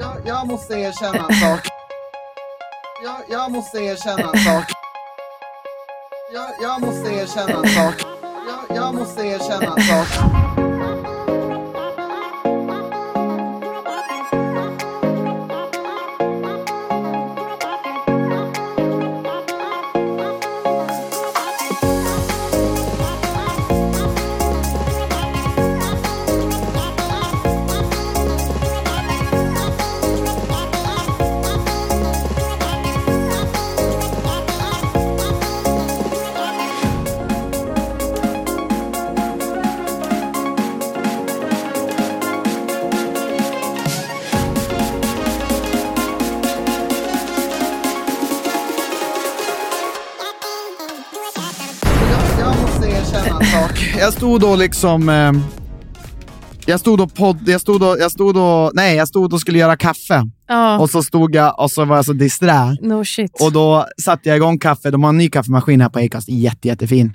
Jag, jag måste erkänna en sak. Jag, jag måste erkänna en sak. Jag, jag måste erkänna en sak. Jag, jag måste erkänna en sak. Jag stod då liksom... Eh, jag stod och podd, jag stod och, jag stod och, nej jag stod och skulle göra kaffe. Ja, Och så stod jag och så var jag så disträ. no shit. Och då satte jag igång kaffe, de har en ny kaffemaskin här på Acast, jätte, jättefin.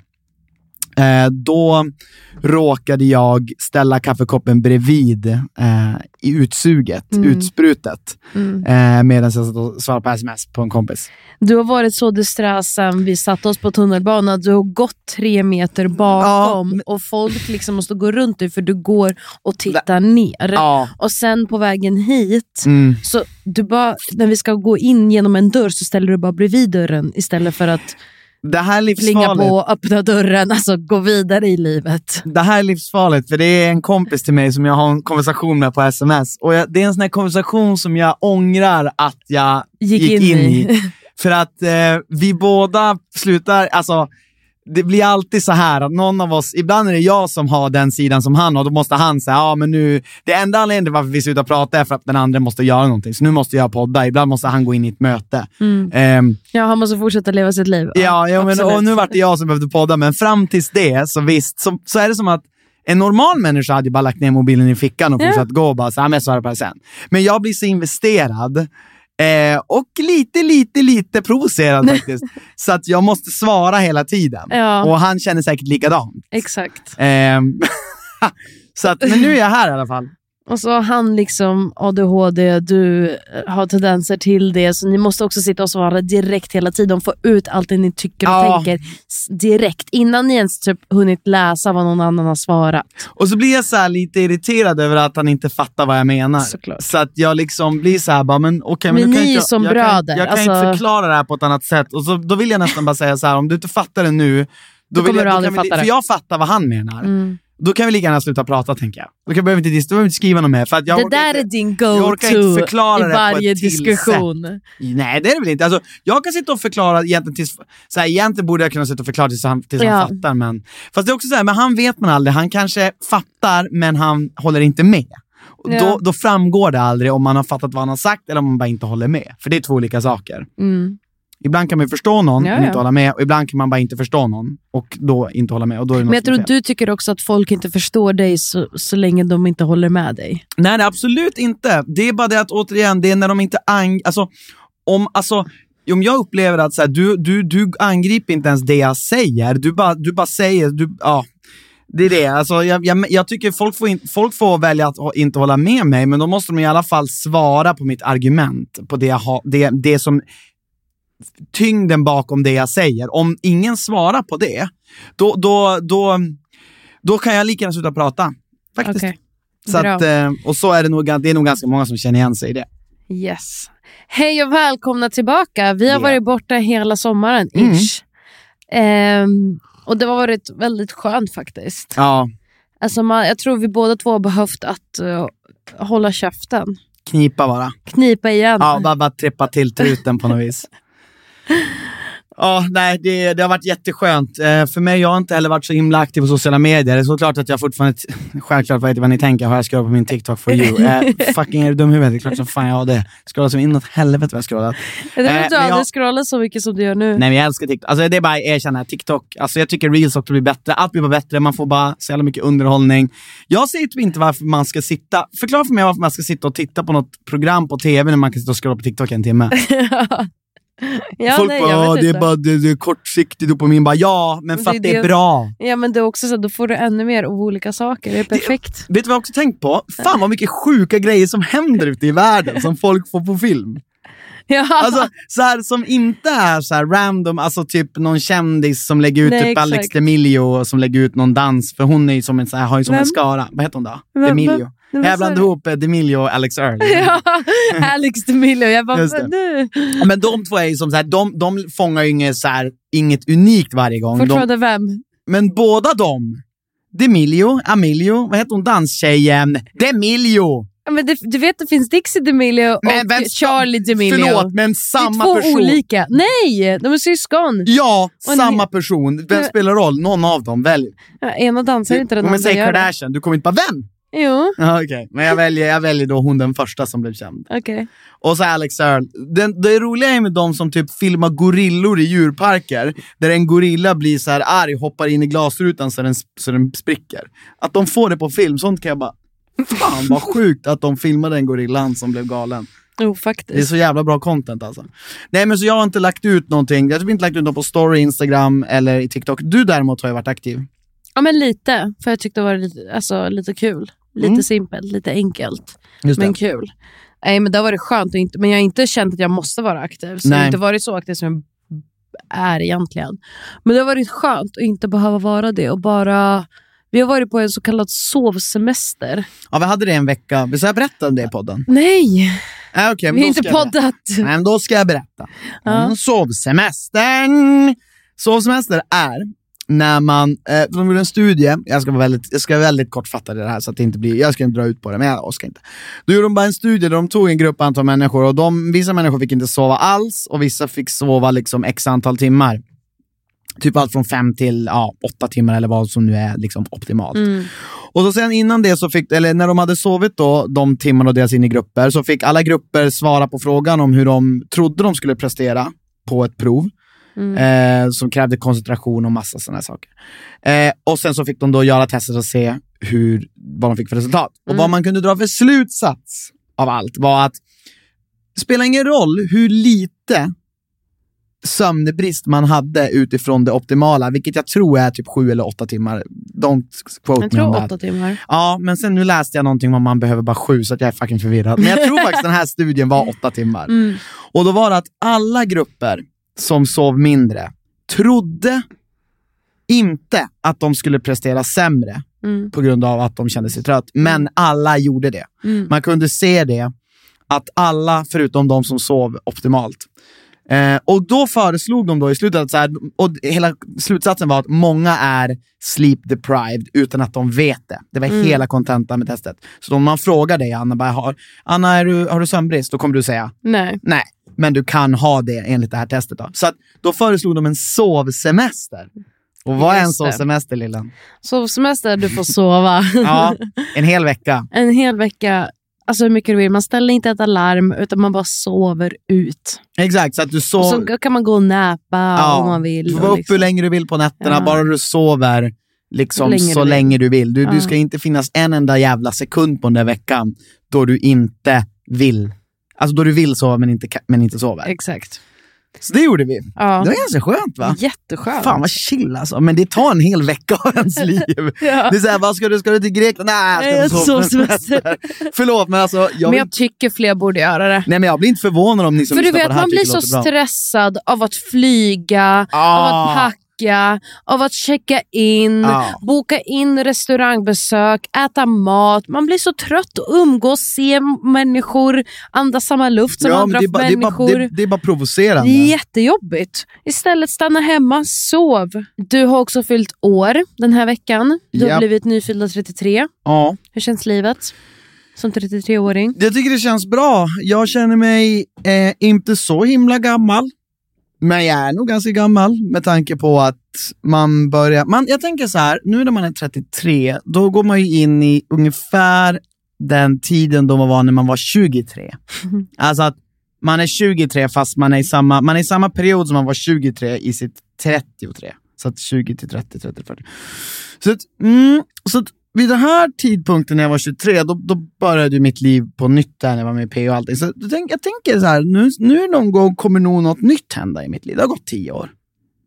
Eh, då råkade jag ställa kaffekoppen bredvid eh, i utsuget, Mm. utsprutet, eh, medan jag satt och svarade på sms på en kompis. Du har varit så disträ sen vi satte oss på tunnelbanan. Du har gått tre meter bakom Ja, men- och folk liksom måste gå runt dig för du går och tittar ner. Ja. Och sen på vägen hit, Mm. så du bara, när vi ska gå in genom en dörr så ställer du bara bredvid dörren istället för att Det här livsfarligt. på och öppna dörren. Alltså gå vidare i livet. Det här är livsfarligt, för det är en kompis till mig som jag har en konversation med på sms. Och jag, det är en sån här konversation som jag ångrar att jag Gick gick, in in, i. För att eh, vi båda slutar, alltså det blir alltid så här att någon av oss, ibland är det jag som har den sidan som han har, då måste han säga, ja men nu, det enda anledningen till varför vi slutar prata är för att den andra måste göra någonting, så nu måste jag podda, ibland måste han gå in i ett möte. Ehm, Ja, han måste fortsätta leva sitt liv. Ja, ja men, och nu var det jag som behövde podda, men fram tills det, så visst, så, så är det som att en normal människa hade bara lagt ner mobilen i fickan och fortsatt gå och bara så här, men jag svarar på det sen. Men jag blir så investerad eh, och lite, lite, lite provocerad faktiskt. så att jag måste svara hela tiden. Ja. Och han känner säkert likadant. Exakt. Ehm, så att, men nu är jag här i alla fall. Och så han liksom ADHD, du eh, har tendenser till det, så ni måste också sitta och svara direkt hela tiden. Få ut allt det ni tycker och Ja. tänker direkt, innan ni ens typ hunnit läsa vad någon annan har svarat. Och så blir jag så lite irriterad över att han inte fattar vad jag menar. Såklart. Så att jag liksom blir så här, bara, men okej, men, Men nu kan ni inte är som jag bröder, Kan, jag kan alltså- inte förklara det här på ett annat sätt. Och så, då vill jag nästan bara säga så här, om du inte fattar det nu, då Då vill kommer jag, du aldrig kan fatta För det. jag fattar vad han menar. Mm. Då kan vi lika gärna sluta prata, tänker jag. Då kan behöver vi inte, behöver inte skriva något mer. För att jag det där inte, är din go-to i varje diskussion. Nej, det är det väl inte. Alltså, jag kan sitta och förklara egentligen tills... Så här, egentligen borde jag kunna sitta och förklara tills han, tills Ja. han fattar, men... Fast det är också så här, men han vet man aldrig. Han kanske fattar, men han håller inte med. Och Ja. Då, då framgår det aldrig om man har fattat vad han har sagt eller om man bara inte håller med. För det är två olika saker. Mm. Ibland kan man förstå någon Ja, men ja. inte hålla med, och ibland kan man bara inte förstå någon och då inte hålla med. Och då är det Men jag tror fel. du tycker också att folk inte förstår dig så, så länge de inte håller med dig. Nej, nej, absolut inte. Det är bara det att återigen, det är när de inte ang... Alltså, om, alltså, om jag upplever att så här, du, du, du angriper inte ens det jag säger, du bara, du bara säger, du, ja. Det är det. Alltså, jag, jag, jag tycker folk får, in, folk får välja att inte hålla med mig, men då måste de i alla fall svara på mitt argument, på det, jag har, det, det som tyngden bakom det jag säger. Om ingen svarar på det, då, då, då, då kan jag lika gärna sluta prata. Faktiskt. Okej. Så att, eh, och så är det nog, det är nog ganska många som känner igen sig i det. Yes. Hej och välkomna tillbaka. Vi har Ja. varit borta hela sommaren, Mm. ish. Ehm, och det har varit väldigt skönt faktiskt. Ja, Alltså man, jag tror vi båda två har behövt att eh, hålla käften. knipa bara. Knipa igen. Ja, bara, bara trippa till truten på något vis. Ja, nej, det, det har varit jätteskönt. Eh, för mig, jag har inte heller varit så himla aktiv på sociala medier. Det är såklart att jag fortfarande, självklart vet jag vad ni tänker, har jag scrollat på min TikTok for you? Eh, fucking är du dum i huvudet? Det är klart som fan jag har det. Scrollat som inåt helvete vad jag scrollat. jag tror eh, du aldrig jag- scrollar så mycket som du gör nu. Nej men jag älskar TikTok. Alltså det är bara att erkänna, TikTok, alltså jag tycker reels också blir bättre. Allt blir bara bättre, man får bara så jävla mycket underhållning. Jag säger typ inte varför man ska sitta, förklara för mig varför man ska sitta och titta på något program på tv när man kan sitta och scrolla på TikTok en timme. ja, Folk nej, bara, jag "Ja, vet det är bara det, det är kortsiktig dopamin. Bara, ja, men för Det att det är det- bra. Ja, men det är också så, då får du ännu mer av olika saker. Det är perfekt. Vet du vad jag också tänkt på? Fan vad mycket sjuka grejer som händer ute i världen som folk får på film. Ja. Alltså så här, som inte är så random, alltså typ någon kändis som lägger ut, Nej, typ exakt. Alex Demilio som lägger ut någon dans, för hon är som en, så här, har ju som en skara. Vad heter hon då? Vem- Demilio. vem Jag blandade du? ihop eh, Demilio och Alex Earl. ja, Alex DeMillo. Jag bara, det. nu. Men de två är som så här, de, de fångar ju inget, så här, inget unikt varje gång. De, Fortfarande vem? men båda de, Demilio, Amilio, vad heter hon danstjejen? Demilio! Ja, men det, du vet, det finns Dixie DeMillo och Men vem- Charlie DeMillo. Förlåt, men det samma är två person. olika. Nej, de är syskon. Ja, Och en samma hel- person. Vem spelar roll? Någon av dem, välj. Ja, ena dansar inte den Om jag andra säger det. Kardashian, du kommer inte bara vem? Jo, Ja, okej. Men jag väljer, jag väljer då hon den första som blev känd. okej. Och så Alex Earl. Den, det roliga är med de som typ filmar gorillor i djurparker, där en gorilla blir så här arg, hoppar in i glasrutan så den, så den spricker. Att de får det på film, sånt kan jag bara... Fan vad sjukt att de filmade en gorillan som blev galen. Jo, Det är faktiskt. så jävla bra content alltså. Nej men så jag har inte lagt ut någonting, jag har typ inte lagt ut något på story, Instagram eller i TikTok. Du däremot har ju varit aktiv. Ja, men lite. För jag tyckte det var lite, alltså, lite kul. Lite Mm. simpelt, lite enkelt. Just Men kul. Nej, men det har varit skönt. Och inte, men jag har inte känt att jag måste vara aktiv. Så jag Nej. har inte varit så aktiv som jag är egentligen. Men det har varit skönt att inte behöva vara det. Och bara... Vi har varit på en så kallad sovsemester. Ja, vi hade det en vecka. Vi ska jag berätta om det i podden? Nej, Äh, okay, vi har inte poddat. Nej, men då ska jag berätta. Ja. Mm, sovsemestern! Sovsemester är när man, eh, de gjorde en studie, jag ska vara väldigt, jag ska vara väldigt kortfatta det här så att det inte blir, jag ska inte dra ut på det, men jag ska inte. Då gjorde de bara en studie där de tog en grupp antal människor och de, vissa människor fick inte sova alls och vissa fick sova liksom x antal timmar. Typ allt från fem till ja, åtta timmar eller vad som nu är liksom optimalt. Mm. Och så sen innan det, så fick, eller när de hade sovit då, de timmarna och delats in i grupper, så fick alla grupper svara på frågan om hur de trodde de skulle prestera på ett prov. Eh, som krävde koncentration och massa sådana saker. Eh, och sen så fick de då göra testet och se hur, vad de fick för resultat. Och vad man kunde dra för slutsats av allt var att det spelar ingen roll hur lite sömnbrist man hade utifrån det optimala, vilket jag tror är typ sju eller åtta timmar. Don't quote Jag me tror åtta timmar. Ja, men sen nu läste jag någonting om att man behöver bara sju, så att jag är fucking förvirrad. Men jag tror faktiskt den här studien var åtta timmar. Mm. Och då var det att alla grupper som sov mindre trodde inte att de skulle prestera sämre Mm. på grund av att de kände sig trött. Men alla gjorde det. Mm. Man kunde se det, att alla förutom de som sov optimalt. Eh, och då föreslog de då i slutet, att så här, och hela slutsatsen var att många är sleep deprived utan att de vet det. Det var hela kontentan med testet. Så om man frågar dig, Anna, bara, har, Anna är du, har du sömnbrist? Då kommer du säga Nej. nej, men du kan ha det enligt det här testet. Då. Så att, då föreslog de en sovsemester. Och vad är en sovsemester, Lillen? Sovsemester, du får sova. Ja, en hel vecka. En hel vecka, alltså hur mycket du vill. Man ställer inte ett alarm, utan man bara sover ut. Exakt, så att du Och sov... så kan man gå och näpa om man vill. Du får och vara uppe liksom- hur länge du vill på nätterna, Ja. bara du sover liksom Länge så du länge du vill. Du, du Ja. ska inte finnas en enda jävla sekund på den där veckan då du inte vill. Alltså då du vill sova men inte, men inte sover. Exakt. Så det gjorde vi. Ja. Det var ganska skönt va? Jätteskönt. Fan vad chill alltså. Men det tar en hel vecka av ens liv. Ja. Det är såhär, vad ska du? Ska du till Grekland? Nej, jag ska på semester. Förlåt men alltså, jag, Men vill, jag tycker fler borde göra det. nej, men jag blir inte förvånad om ni som För du lyssnar vet, på det här man blir tycker så det låter bra. stressad av att flyga, Ah. av att packa, lycka av att checka in, Ja. boka in restaurangbesök, äta mat. Man blir så trött att umgås, se människor, andas samma luft som Ja, andra det, är bara, det, är bara, människor. det, det är bara provocerande. Jättejobbigt. Istället stanna hemma, sov. Du har också fyllt år den här veckan. Du har Japp. blivit nyfyllda 33. Ja. Hur känns livet som 33-åring? Jag tycker det känns bra. Jag känner mig eh, inte så himla gammal. Men jag är nog ganska gammal med tanke på att man börjar... Man, jag tänker så här, nu när man är 33, då går man ju in i ungefär den tiden då man var när man var 23. Alltså att man är 23 fast man är i samma, man är i samma period som man var 23 i sitt 33. Så att 20 till 30, 30, 40. Så att, mm, så att vid den här tidpunkten när jag var 23, då, då började mitt liv på nytt där när jag var med i P och allting. Så jag tänker så här, nu, nu någon gång kommer nog något nytt hända i mitt liv. Det har gått tio år.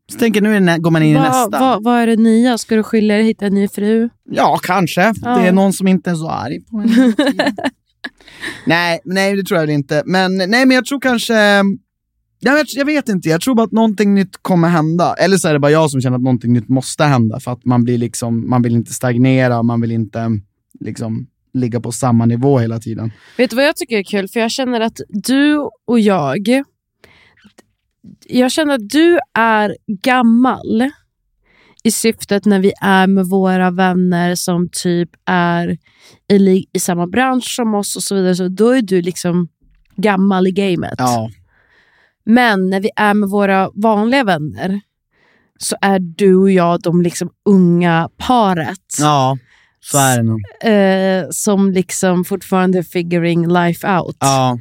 Så jag tänker nu går man in i Vad nästa. vad- vad är det nya? Ska du skilja dig hitta en ny fru? Ja, kanske. Ja. Det är någon som inte är så arg på tiden. nej, nej, det tror jag väl inte. Men, nej, men jag tror kanske... Jag vet, jag vet inte, jag tror bara att någonting nytt kommer hända. Eller så är det bara jag som känner att någonting nytt måste hända. För att man blir liksom, man vill inte stagnera, man vill inte liksom ligga på samma nivå hela tiden. Vet du vad jag tycker är kul? För jag känner att du och jag... Jag känner att du är gammal i syftet när vi är med våra vänner som typ är i, i samma bransch som oss och så vidare. Så då är du liksom gammal i gamet. Ja, Men när vi är med våra vanliga vänner så är du och jag de liksom unga paret. ja så är det nog. eh, som liksom fortfarande figuring life out. Ja,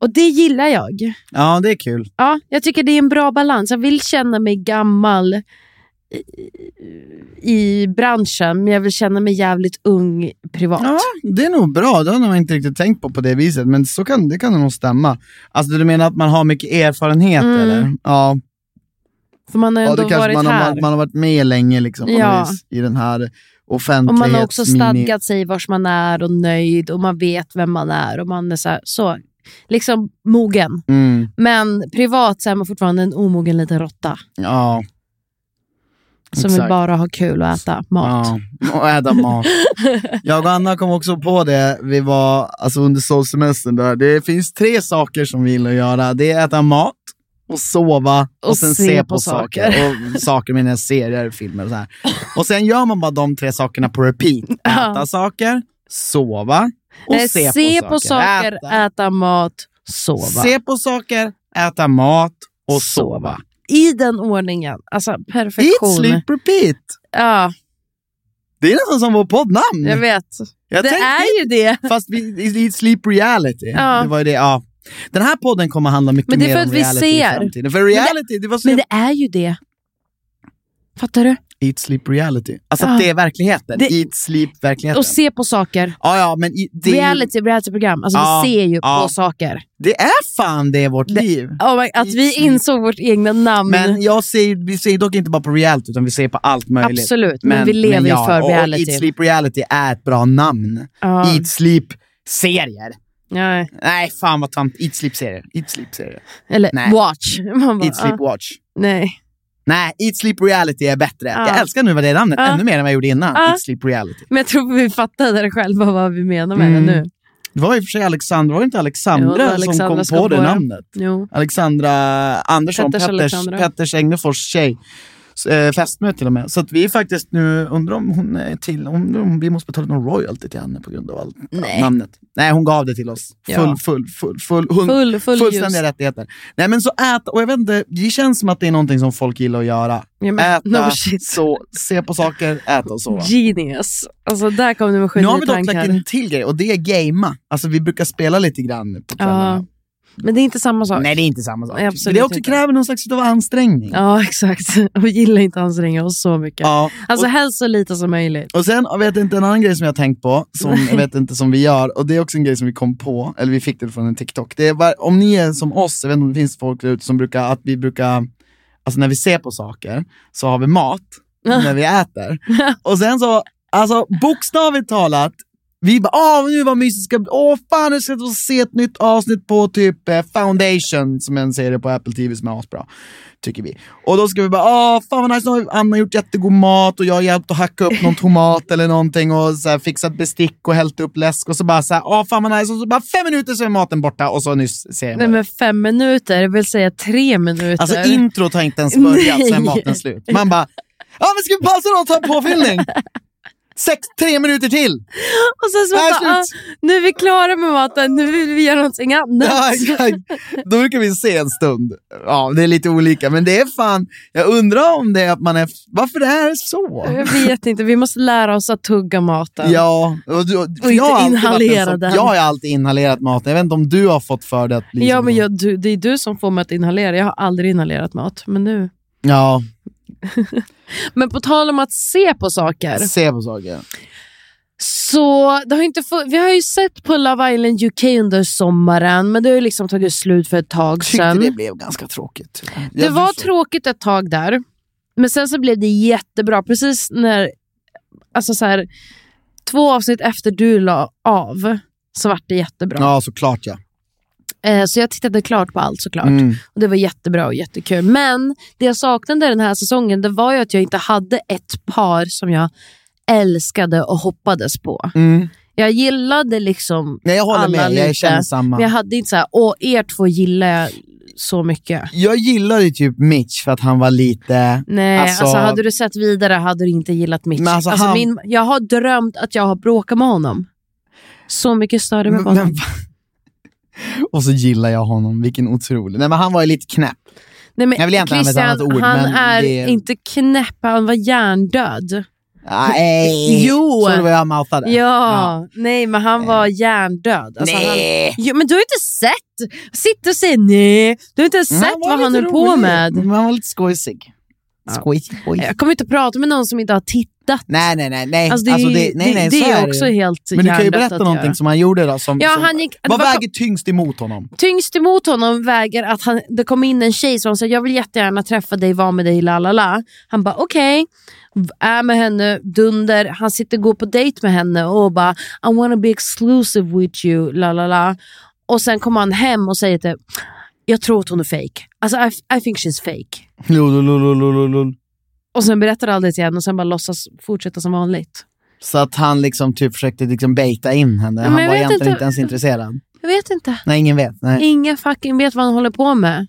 Och det gillar jag. ja, det är kul. Ja, jag tycker det är en bra balans. Jag vill känna mig gammal i, branschen, men jag vill känna mig jävligt ung privat. Ja, det är nog bra. Det har nog inte riktigt tänkt på på det viset, men så kan, det kan nog stämma. Alltså du menar att man har mycket erfarenhet Mm. eller? Ja. För man har Ja, ändå varit man, här. har, man har varit med länge liksom, Ja. vis, i den här och offentlighets... man har också stadgat sig vars man är och nöjd och man vet vem man är och man är så, här, så liksom mogen. Mm, Men privat så är man fortfarande en omogen liten råtta ja. Som vill Exakt. bara ha kul och äta mat. Ja, och äta mat. Jag och Anna kom också på det, vi var alltså under solsemestern där. Det finns tre saker som vi gillar att göra. Det är äta mat, och sova och, Och sen se se på på saker. saker. Och saker med serier, filmer och så här. Och sen gör man bara de tre sakerna på repeat. Äta Ja. saker, sova och Nej, se, se på, på saker, Äta. äta mat, sova. Se på saker, äta mat och Sova. sova. I den ordningen. Alltså Eat, perfektion. sleep, repeat. Ja, Det är nästan som vårt poddnamn. jag vet. Jag det tänkte- är ju det. Fast vi, i Sleep Reality. Ja. Det var ju det, ja. Den här podden kommer handla mycket Men det mer om reality i ser. framtiden. För reality, det, var så Men det är ju det. Fattar du? Eat, sleep, reality. Alltså Ja. det är verkligheten. Det- Eat, sleep, verkligheten. Och se på saker. ja, ja, men i, det, ju- reality, realityprogram. Alltså Ja, vi ser ju ja. på saker. det är fan det är vårt liv. Oh my, att vi Eat, sleep. insåg vårt egna namn. Men jag ser, vi ser dock inte bara på reality, utan vi ser på allt möjligt. Absolut, men vi lever ju ja, för och- reality. Och Eat, sleep, reality är ett bra namn. Ja. Eat, sleep, serier. Ja, Nej, fan vad tant. Eat, sleep, serier. Eat, sleep, serier. eller Nej. watch. Man bara, Eat, sleep, ah, watch. nej. Nej, Eat Sleep Reality är bättre. Ja. Jag älskar nu vad det är namnet Ja. ännu mer än vad jag gjorde innan. Ja. Eat Sleep Reality. Men jag tror vi fattade själva vad vi menar med Mm. det nu. Det var i och för sig Alexandra, var det inte Alexandra, Jo, det Alexandra som kom på det det. namnet? Jo. Alexandra Andersson, Petters Petters. Petters Egnefors tjej. Eh, Fästmö till och med. Så att vi är faktiskt nu, undrar om hon är till, om, om vi måste betala någon royalty till henne på grund av allt, Nej. namnet. Nej, hon gav det till oss. Full, Ja. full, full, full, hon, Full, full fullständiga ljus. rättigheter. Nej men så äta, och jag vet inte, det känns som att det är någonting som folk gillar att göra. Ja, men, Äta, no shit. så, se på saker, äta och sova. Genius. Alltså där kom du med Nu har vi dock lagt in en till grej och det är gamea. Alltså vi brukar spela lite grann på kvällarna. Men det är inte samma sak. Nej det är inte samma sak. Absolut Men det också inte. kräver någon slags av ansträngning. Ja, exakt. Och vi gillar inte att anstränga oss så mycket. Ja. Alltså och, helst så lite som möjligt. och sen jag vet inte en annan grej som jag har tänkt på, som jag vet inte som vi gör, och det är också en grej som vi kom på, eller vi fick det från en TikTok. Det är, var- om ni är som oss, jag vet inte om det finns folk där ute som brukar, att vi brukar, alltså när vi ser på saker, så har vi mat när vi äter. Och sen så, alltså bokstavligt talat, Vi bara, åh nu vad mysigt det ska. Åh fan, nu ska jag se ett nytt avsnitt på typ eh, Foundation, som en serie på Apple TV som är asbra. Tycker vi. Och då ska vi bara, åh fan vad nice, nu har Anna gjort jättegod mat och jag har hjälpt att hacka upp någon tomat eller någonting och så här, fixat bestick och hällt upp läsk och så bara så här, åh fan vad nice, och så bara fem minuter så är maten borta och så nyss serien Nej men fem minuter, det vill säga tre minuter. Alltså introt har inte ens börjat, sen är maten slut. Man bara, ja men ska vi pausa då och ta en påfyllning? Sex, tre minuter till! och sen så bara, ah, nu är vi klara med maten, nu vill vi göra någonting annat. Ja, exakt. Då brukar vi se en stund. Ja, det är lite olika, men det är fan, jag undrar om det är att man är, varför det är så? Jag vet inte, vi måste lära oss att tugga maten. Ja, och Och jag har inte inhalera den. Jag har alltid inhalerat maten, jag vet inte om du har fått för det att bli Ja, men jag, du, det är du som får mig att inhalera. Jag har aldrig inhalerat mat. Men nu. Ja, Men på tal om att se på saker. se på saker. Så det har inte vi har ju sett på Love Island UK under sommaren, men det har ju liksom tagit slut för ett tag Tyckte sedan. det Det, blev ganska tråkigt. Ja, du var så. tråkigt ett tag där, men sen så blev det jättebra. Precis när, alltså så här, två avsnitt efter du la av, så vart det jättebra. Ja, såklart ja. Eh, så jag tittade klart på allt såklart. Mm. Och Det var jättebra och jättekul. Men det jag saknade den här säsongen det var ju att jag inte hade ett par som jag älskade och hoppades på. Mm. Jag gillade liksom Nej, jag håller alla med, jag känner samma. Men jag hade inte så här, åh er två gillar jag så mycket. Jag gillade typ Mitch för att han var lite... Nej, Alltså- alltså, hade du sett vidare hade du inte gillat Mitch. Alltså, alltså, han- min, jag har drömt att jag har bråkat med honom. Så mycket större med Men- honom. men- och så gillar jag honom, vilken otrolig. Nej men han var ju lite knäpp. Nej, men jag vill egentligen använda ett annat ord, han är det- inte knäpp, han var hjärndöd. Nej! Jo. Såg du vad jag mouthade? Ja, nej men han var hjärndöd. Alltså, Nej. Han, jo, men du har inte sett! Sitter och säger nej. Du har inte Men sett vad han höll på med. Men han var lite skojsig. Skojsig boy. Jag kommer inte prata med någon som inte har tittat. Nej, nej, nej. nej. Alltså, det, är- nej, nej, det, det är det också helt Men du kan ju berätta att någonting göra. som han gjorde då. Som, Ja, som, han gick- vad det väger tyngst emot honom? Tyngst emot honom väger att han, det kom in en tjej som sa jag vill jättegärna träffa dig, vara med dig, la la la. Han bara okej, är med henne, dunder. Han sitter och går på dejt med henne och bara I wanna be exclusive with you, la la la. Och sen kommer han hem och säger till jag tror att hon är fake. Alltså I, I think she's fake. Lulululululul. Och sen berättar aldrig till henne och sen bara låtsas fortsätta som vanligt. Så att han liksom typ försökte liksom baita in henne. Men han var egentligen inte- inte ens intresserad. Jag vet inte. Nej, ingen vet. Nej. Ingen fucking vet vad han håller på med.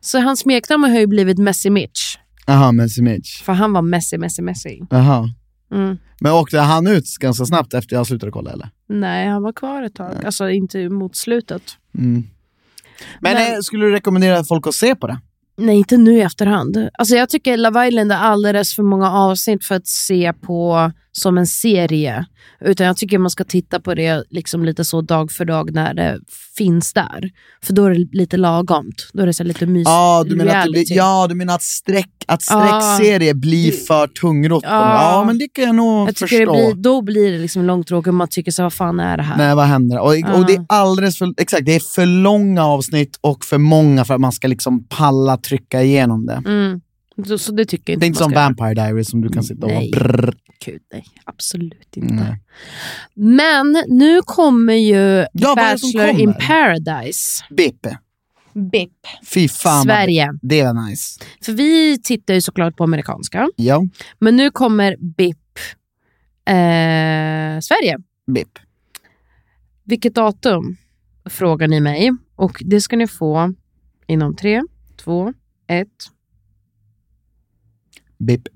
Så hans smeknamn har ju blivit Messy Mitch. Jaha, Messi Mitch. För han var messy, messy, messy. Jaha. Mm. Men åkte han ut ganska snabbt efter jag slutade kolla eller? Nej, han var kvar ett tag. Alltså inte mot slutet. Mm. Men, Men- eh, skulle du rekommendera folk att se på det? Nej, inte nu i efterhand. Alltså jag tycker Love Island är alldeles för många avsnitt för att se på som en serie. Utan jag tycker man ska titta på det liksom lite så dag för dag när det finns där. För då är det lite lagomt. Då är det så lite mys Ja, du menar att, reality. blir, ja, du menar att, streck, att streckserie blir för tungrott? på Ja. men det kan jag nog jag förstå. blir, då blir det liksom långtråkigt man tycker så vad fan är det här? Nej, vad händer? Och, och det är alldeles för, exakt, det är för långa avsnitt och för många för att man ska liksom palla trycka igenom det. Mm. Så, så det tycker jag Det inte är inte som. Vampire Diaries som du kan sitta och brrr. Gud, nej. Absolut inte. Nej. Men nu kommer ju Ja, det Bachelor in kommer? Paradise. Bippe. BIP. Fy fan. vad- Sverige. Det var nice. För vi tittar ju såklart på amerikanska. Ja, Men nu kommer BIP eh, Sverige. Bip. Vilket datum? Frågar ni mig. Och det ska ni få inom tre, två, ett. Bip.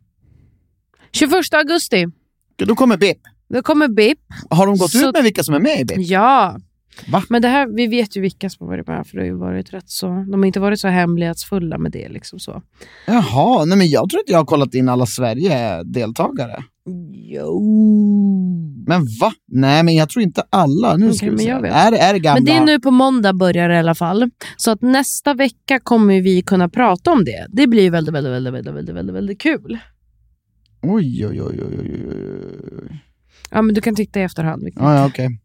21 augusti. Då kommer Bip. Då kommer BIP. Har de gått Så- ut med vilka som är med i Bip? Ja. Va? Men det här, vi vet ju vilka som har varit med, för det har varit rätt så... De har inte varit så hemlighetsfulla med det. Liksom så. Jaha, nej men jag tror inte jag har kollat in alla Sverige-deltagare. Jo. Men va? Nej men jag tror inte alla. Nu vi men. Är, är det gamla? Men det är nu på måndag börjar det i alla fall. Så att nästa vecka kommer vi kunna prata om det. Det blir väldigt, väldigt, väldigt, väldigt, väldigt, väldigt, väldigt kul. Oj, oj, oj, oj, oj, oj. Ja, men du kan titta i efterhand. Victor. Ja, ja, okej.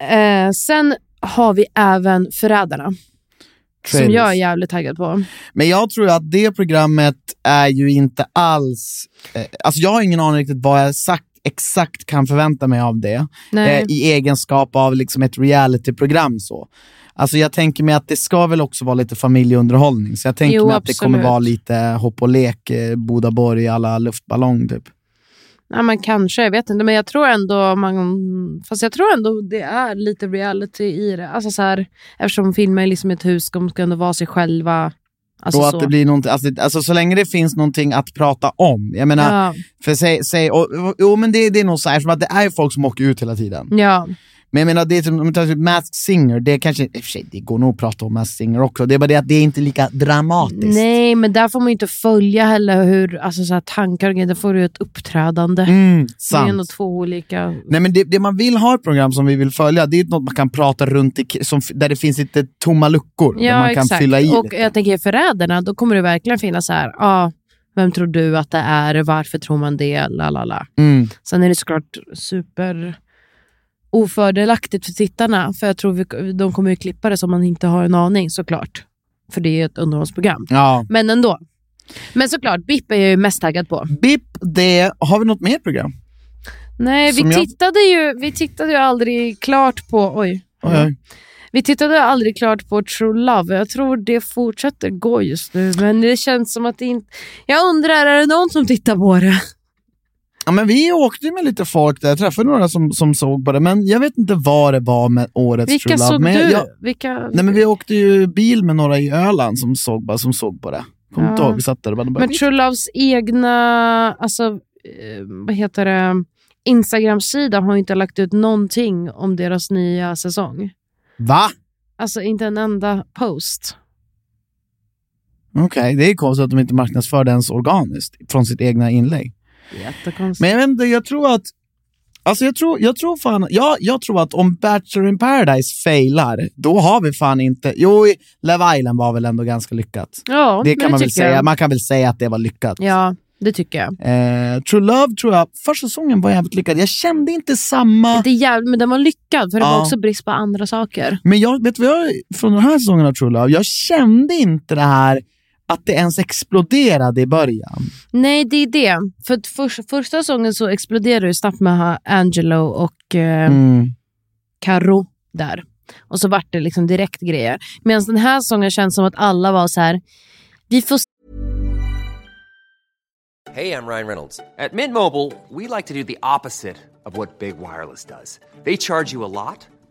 Eh, sen har vi även Förrädarna, som Trailers. jag är jävligt taggad på. Men jag tror att det programmet är ju inte alls... Eh, alltså jag har ingen aning riktigt vad jag sagt exakt kan förvänta mig av det. Eh, I egenskap av liksom ett realityprogram. så. Alltså jag tänker mig att det ska väl också vara lite familjeunderhållning. Så jag tänker Jo, mig att det kommer absolut. vara lite hopp och lek, eh, Bodaborg alla luftballong typ. Ja, men kanske, jag vet inte. Men jag tror ändå man, fast jag tror ändå det är lite reality i det. Alltså så här, eftersom de filmar liksom ett hus, de ska ändå vara sig själva. Alltså och så. att det blir någonting, alltså, alltså så länge det finns någonting att prata om. Jag menar, ja, för säg, säg och, och, jo men det, det är nog så här, som att det är folk som åker ut hela tiden. ja. Men jag menar, det är som, om vi tar typ Masked Singer, det kanske, i och för sig, det går nog att prata om Masked Singer också, det är bara det att det är inte lika dramatiskt. Nej, men där får man ju inte följa heller hur alltså så här, tankar och grejer. Där får du ett uppträdande. Mm, det är ändå sant. två olika... Nej men det, det man vill ha ett program som vi vill följa, det är något man kan prata runt i, som, där det finns lite tomma luckor, där Ja, man kan exakt. fylla i och lite. jag tänker i Förrädarna, då kommer det verkligen finnas så här, ah, vem tror du att det är, varför tror man det, la la la. Mm. Sen är det såklart super ofördelaktigt för tittarna, för jag tror vi, de kommer ju klippa det som man inte har en aning såklart. För det är ett underhållsprogram. Ja. Men ändå. Men såklart, BIP är jag ju mest taggad på. BIP, det, har vi något mer program? Nej, vi Som jag- tittade, ju, vi tittade ju aldrig klart på... Oj. Oj, oj. Vi tittade aldrig klart på True Love. Jag tror det fortsätter gå just nu, men det känns som att det inte... Jag undrar, är det någon som tittar på det? Ja, men vi åkte med lite folk där, jag träffade några som, som såg på det, men jag vet inte vad det var med årets Vilka True Love. såg men du? Jag, Vilka... nej, men vi åkte ju bil med några i Öland som såg, bara, som såg på det. Inte Ja. ihåg, vi satt där och bara... bara Men True Loves egna, alltså, eh, vad heter det, Instagram-sida har ju inte lagt ut någonting om deras nya säsong. Va? Alltså inte en enda post. Okej, det är konstigt att de inte marknadsför det ens organiskt från sitt egna inlägg. Jättekonstigt. Men jag vet inte, jag tror att Alltså jag tror, jag tror fan, ja, jag tror att om Bachelor in Paradise failar, då har vi fan inte... Jo, Love Island var väl ändå ganska lyckat. ja, Det kan man väl säga. jag. Man kan väl säga att det var lyckat. Ja, det tycker jag. Eh, True Love tror jag, första säsongen var jävligt lyckad. Jag kände inte samma... Det är jävligt, men den var lyckad, för det Ja. var också brist på andra saker. Men jag, vet du vad jag, från den här säsongen av True Love, jag kände inte det här att det ens exploderade i början. Nej, det är det. För för, första säsongen så exploderade det snabbt med ha- Angelo och eh, Mm. Karo där. Och så vart det liksom direkt grejer. Medan den här säsongen känns som att alla var så här. vi får Hey, I'm Ryan Reynolds. At Mint Mobile, we like to do the opposite of what Big Wireless does. They charge you a lot,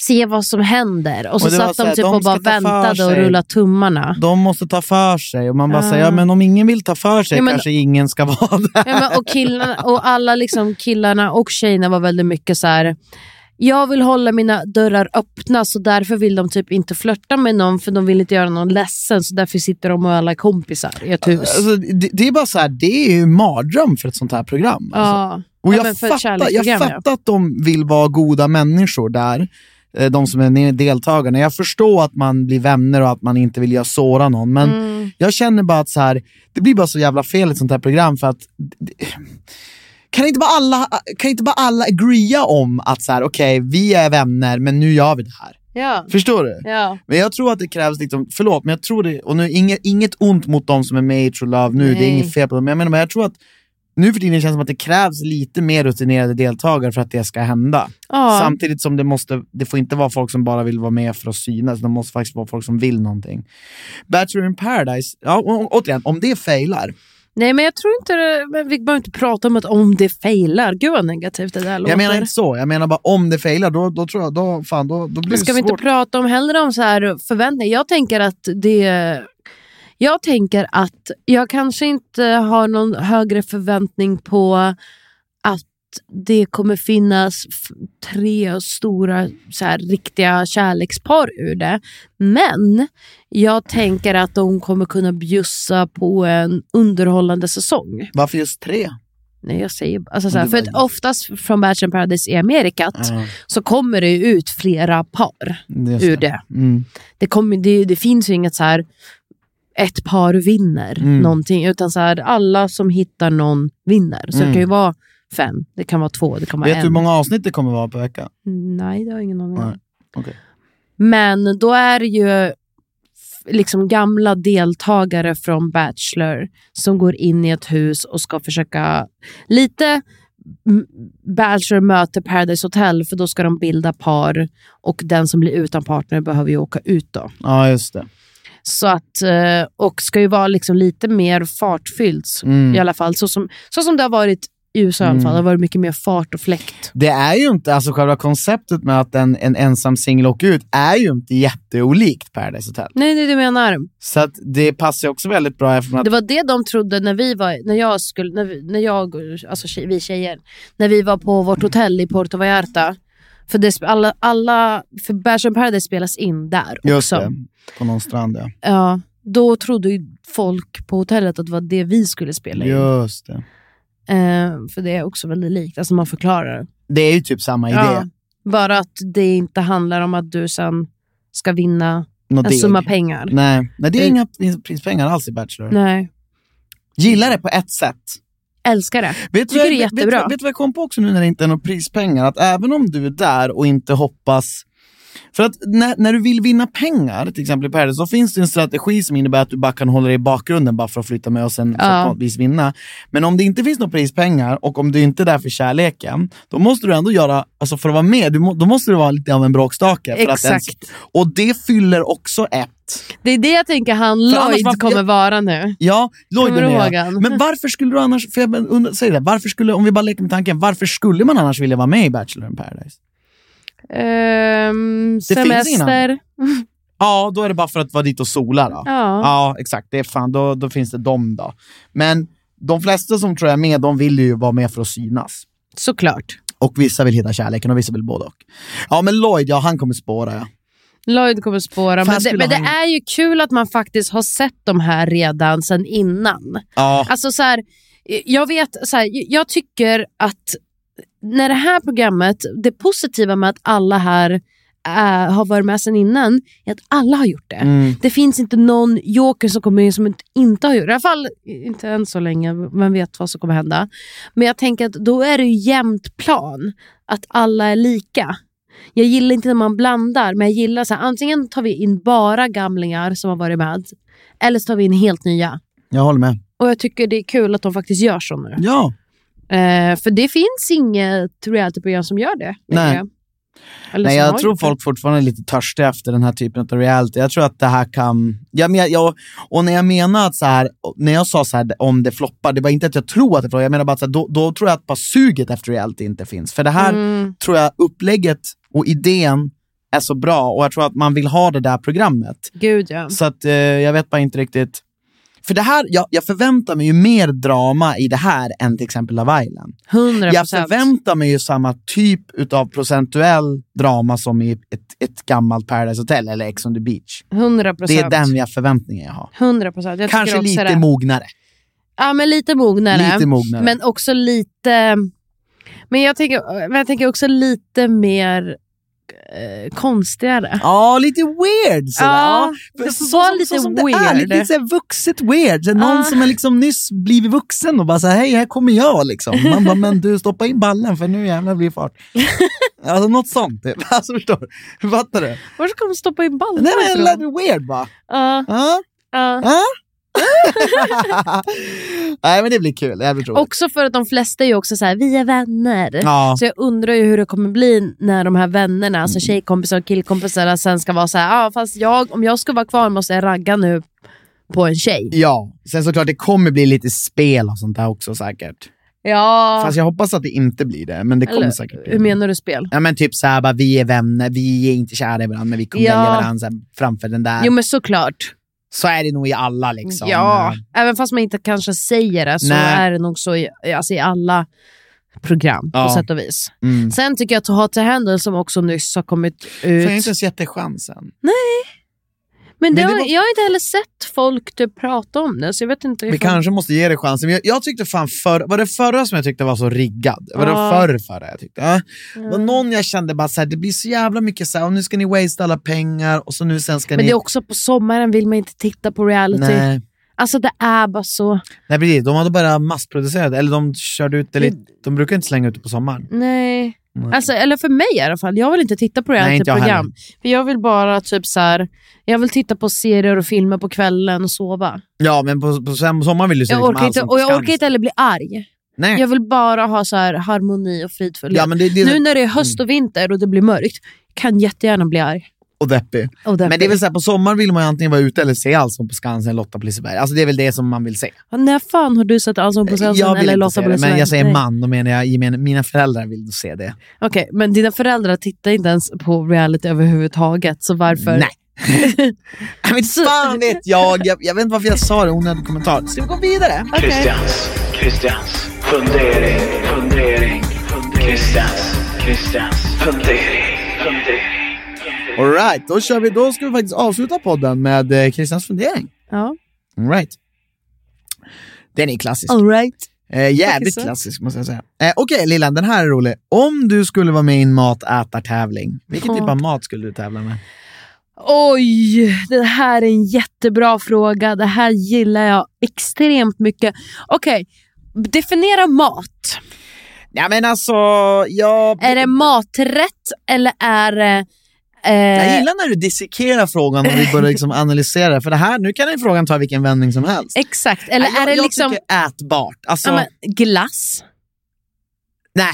Se vad som händer. Och så Och satt de typ och bara väntade och rullade tummarna. De måste ta för sig och man bara Ja. säger, ja men om ingen vill ta för sig Ja, men- kanske ingen ska vara där. Ja, men, och, killarna, och alla liksom killarna och tjejerna var väldigt mycket så här. Jag vill hålla mina dörrar öppna så därför vill de typ inte flörta med någon för de vill inte göra någon ledsen så därför sitter de och alla kompisar i ett hus. Alltså, det, det är bara så här, det är ju mardröm för ett sånt här program. Alltså. ja. Och ja, jag, fattar, jag fattar att de vill vara goda människor där, de som är deltagarna. Jag förstår att man blir vänner och att man inte vill göra såra någon, men Mm. jag känner bara att så här, det blir bara så jävla fel i ett sånt här program för att kan inte bara alla, kan inte bara alla agreea om att så här, okej, vi är vänner, men nu gör vi det här. Ja. Förstår du? Ja. Men jag tror att det krävs, liksom, förlåt, men jag tror det, och nu inget, inget ont mot de som är med i True Love nu, det är Nej. inget fel på dem, men jag menar, men jag tror att nu för tiden känns det som att det krävs lite mer rutinerade deltagare för att det ska hända. Ja. Samtidigt som det måste, det får inte vara folk som bara vill vara med för att synas, det måste faktiskt vara folk som vill någonting. Bachelor in Paradise, ja, å- återigen, om det failar, Nej men jag tror inte det, vi behöver inte prata om att om det failar. Gud vad negativt det där låter. Jag menar inte så, jag menar bara om det failar, då, då tror jag, då, fan, då, då blir Men ska det vi inte svårt. prata om heller om så här förväntningar? Jag tänker att det... Jag tänker att jag kanske inte har någon högre förväntning på att det kommer finnas tre stora så här, riktiga kärlekspar ur det. Men jag tänker att de kommer kunna bjussa på en underhållande säsong. Varför just tre? Nej, jag säger, alltså, så här, Det för att oftast från Bachelor in Paradise i Amerikat Ja, så kommer det ut flera par just ur det. Mm. Det, kommer, det, det finns ju inget så här ett par vinner Mm. någonting, utan så här, alla som hittar någon vinner. Så det Mm. kan ju vara fem, det kan vara två, det kan vara Vet en. du hur många avsnitt det kommer vara per vecka? Nej, det har jag ingen aning om. Okej. Men då är det ju liksom gamla deltagare från Bachelor som går in i ett hus och ska försöka lite Bachelor möter Paradise Hotel för då ska de bilda par och den som blir utan partner behöver ju åka ut då. Ja, just det. Så att, eh, och ska ju vara liksom lite mer fartfyllt Mm. i alla fall. Så som, så som det har varit i USA i alla Mm. fall. Det har varit mycket mer fart och fläkt. Det är ju inte, alltså själva konceptet med att en, en ensam singel åker ut är ju inte jätteolikt Paradise Hotel. Nej, det är det jag menar. Så att det passar ju också väldigt bra eftersom att... Det var det de trodde när vi var, när jag skulle, när, vi, när jag, alltså vi tjejer, när vi var på vårt hotell i Puerto Vallarta. För det, alla, alla, för Bachelor Paradise spelas in där Just också. det, på någon strand ja. Ja, då trodde ju folk på hotellet att det var det vi skulle spela in. Just det. Eh, för det är också väldigt likt, alltså man förklarar. Det är ju typ samma idé. Ja, bara att det inte handlar om att du sen ska vinna Något en deg. summa pengar. Nej, nej, det är Det- inga pris- prispengar alls i Bachelor. Nej. Gillar det på ett sätt. Älskar det. Vet Tycker vad- det är jättebra. Vet, vet vad jag kom på också nu när det inte är några prispengar? Att även om du är där och inte hoppas... För att när, när du vill vinna pengar, till exempel i Paradise, så finns det en strategi som innebär att du bara kan hålla dig i bakgrunden bara för att flytta med och sen Ja. vinna. Men om det inte finns några prispengar och om du inte är där för kärleken, då måste du ändå göra, alltså för att vara med, du må, då måste du vara lite av en bråkstake. Att ens, Exakt. och det fyller också ett. Det är det jag tänker han Lloyd varför- kommer jag- vara nu. Ja, Lloyd är med. Men varför skulle du annars, för jag undrar, säg det, varför skulle, om vi bara leker med tanken, varför skulle man annars vilja vara med i Bachelor in Paradise? Ehm, Det semester. Ja, då är det bara för att vara dit och sola då. Ja. Ja, exakt. Det är fan, då, då finns det dem då. Men de flesta som tror jag är med, de vill ju vara med för att synas. Såklart. Och vissa vill hitta kärleken och vissa vill både och. Ja, men Lloyd, ja han kommer spåra ja. Lloyd kommer spåra. Fan, Men, det, men det han- är ju kul att man faktiskt har sett de här redan sen innan. Ja, Alltså så här, jag vet, så här, jag tycker att när det här programmet, det positiva med att alla här är, har varit med sen innan, är att alla har gjort det. mm. Det finns inte någon joker som kommer in som inte- inte har gjort det. I alla fall inte än så länge, vem vet vad som kommer hända. Men jag tänker att då är det ju jämnt plan, att alla är lika. Jag gillar inte när man blandar, men jag gillar så här, antingen tar vi in bara gamlingar som har varit med, eller så tar vi in helt nya. jag håller med. Och jag tycker det är kul att de faktiskt gör så nu. Ja, Eh, för det finns inget realityprogram som gör det Nej. längre. Eller Nej, jag tror folk fortfarande är lite törstiga efter den här typen av reality. Jag tror att det här kan... Ja, men jag, jag, och när jag menar att så här, när jag sa så här, om det floppar, det var inte att jag tror att det floppar, jag menar bara att så här, då, då tror jag att bara suget efter reality inte finns. För det här Mm. tror jag upplägget och idén är så bra och jag tror att man vill ha det där programmet. Gud ja. Så att eh, jag vet bara inte riktigt. För det här, jag, jag förväntar mig ju mer drama i det här än till exempel Love Island. 100%. Jag förväntar mig ju samma typ utav procentuell drama som i ett, ett gammalt Paradise Hotel eller Ex on the beach. 100%. Det är den jag förväntningar jag har. 100 procent. Kanske lite mognare. Ja, men lite mognare. Lite mognare. Men också lite... Men jag tänker, men jag tänker också lite mer eh, konstigare. Ja, lite weird sådär. Ja, Ja, det så- så- var så- lite så weird. Är, lite, lite så här vuxet weird. Så någon Ja. som är liksom nyss blivit vuxen och bara såhär, hej här kommer jag liksom. Man bara, men du stoppa in ballen för nu jävlar blir det fart. alltså något sånt typ. Alltså förstår du? Fattar du? Var ska de stoppa in ballen Nej men weird bara. Ja, Ja. ja. Nej men det blir kul, det blir. Också för att de flesta är ju också så här, vi är vänner. Ja. Så jag undrar ju hur det kommer bli när de här vännerna, alltså tjejkompisar och killkompisar sen ska vara så här, ah, fast jag, om jag ska vara kvar måste jag ragga nu på en tjej. Ja, sen såklart det kommer bli lite spel och sånt där också säkert. Ja, Fast jag hoppas att det inte blir det, men det kommer eller, säkert bli hur menar du spel? Ja men typ såhär, bara, vi är vänner, vi är inte kära i varandra, men vi kommer Ja. välja varandra framför den där. Jo men såklart. Så är det nog i alla liksom. Ja, även fast man inte kanske säger det så Nej. är det nog så i, alltså i alla program Ja. på sätt och vis. Mm. Sen tycker jag att Hot Handle som också nyss har kommit Får jag ut. inte ens gett dig chansen? Men, det Men det var- jag har inte heller sett folk typ prata om det så jag vet inte. Vi ifall- kanske måste ge det chansen. Men jag, jag tyckte fan förr, var det förra som jag tyckte var så riggad? Var det Ja. förr förra jag tyckte? Ja. Det var någon jag kände bara så här, det blir så jävla mycket så här, och nu ska ni waste alla pengar och så nu sen ska Men ni... det är också på sommaren vill man inte titta på reality. Nej. Alltså det är bara så. Nej precis, de hade bara massproducerat eller de körde ut det lite, de brukar inte slänga ut det på sommaren. Nej. Nej. Alltså, eller för mig i alla fall. Jag vill inte titta på realityprogram. För jag vill bara typ så här. Jag vill titta på serier och filmer på kvällen och sova. Ja men på, på som- sommaren vill du se Jag liksom orkar inte, och jag orkar inte heller bli arg. Nej. Jag vill bara ha så här harmoni och fridfullhet. Ja, men det, det, Nu när det är höst och vinter och det blir mörkt kan jättegärna bli arg. Och deppig. Och deppig. Men det är väl så här, på sommaren vill man ju antingen vara ute eller se Allsång på Skansen, Lotta på Liseberg. Alltså det är väl det som man vill se. När fan har du sett Allsång på Skansen jag vill eller Lotta på det, men Liseberg? jag säger Nej. man, då menar jag, menar, mina föräldrar vill se det. Okej, men dina föräldrar tittar inte ens på reality överhuvudtaget, så varför? Nej. Jag vet fan vet jag. jag, jag vet inte varför jag sa det, onödig kommentar. Ska vi gå vidare? Christians, Christians fundering, fundering, fundering. Christians, Christians fundering, fundering. Alright, då, kör vi, då ska vi faktiskt avsluta podden med eh, Christians fundering. Ja. Alright. Den är klassisk. All right. Eh, jävligt Faktiskt klassisk måste jag säga. Eh, Okej Lillan, den här är rolig. Om du skulle vara med i en matätartävling, vilken typ av mat skulle du tävla med? Oj, det här är en jättebra fråga. Det här gillar jag extremt mycket. Okej, definiera mat. Ja men alltså, jag... Är det maträtt eller är det... Jag Eh, gillar när du dissekerar frågan och vi börjar liksom analysera för det här, nu kan den frågan ta vilken vändning som helst. exakt, eller jag, är det jag liksom tycker ätbart. Alltså, ja, men, glass? nej.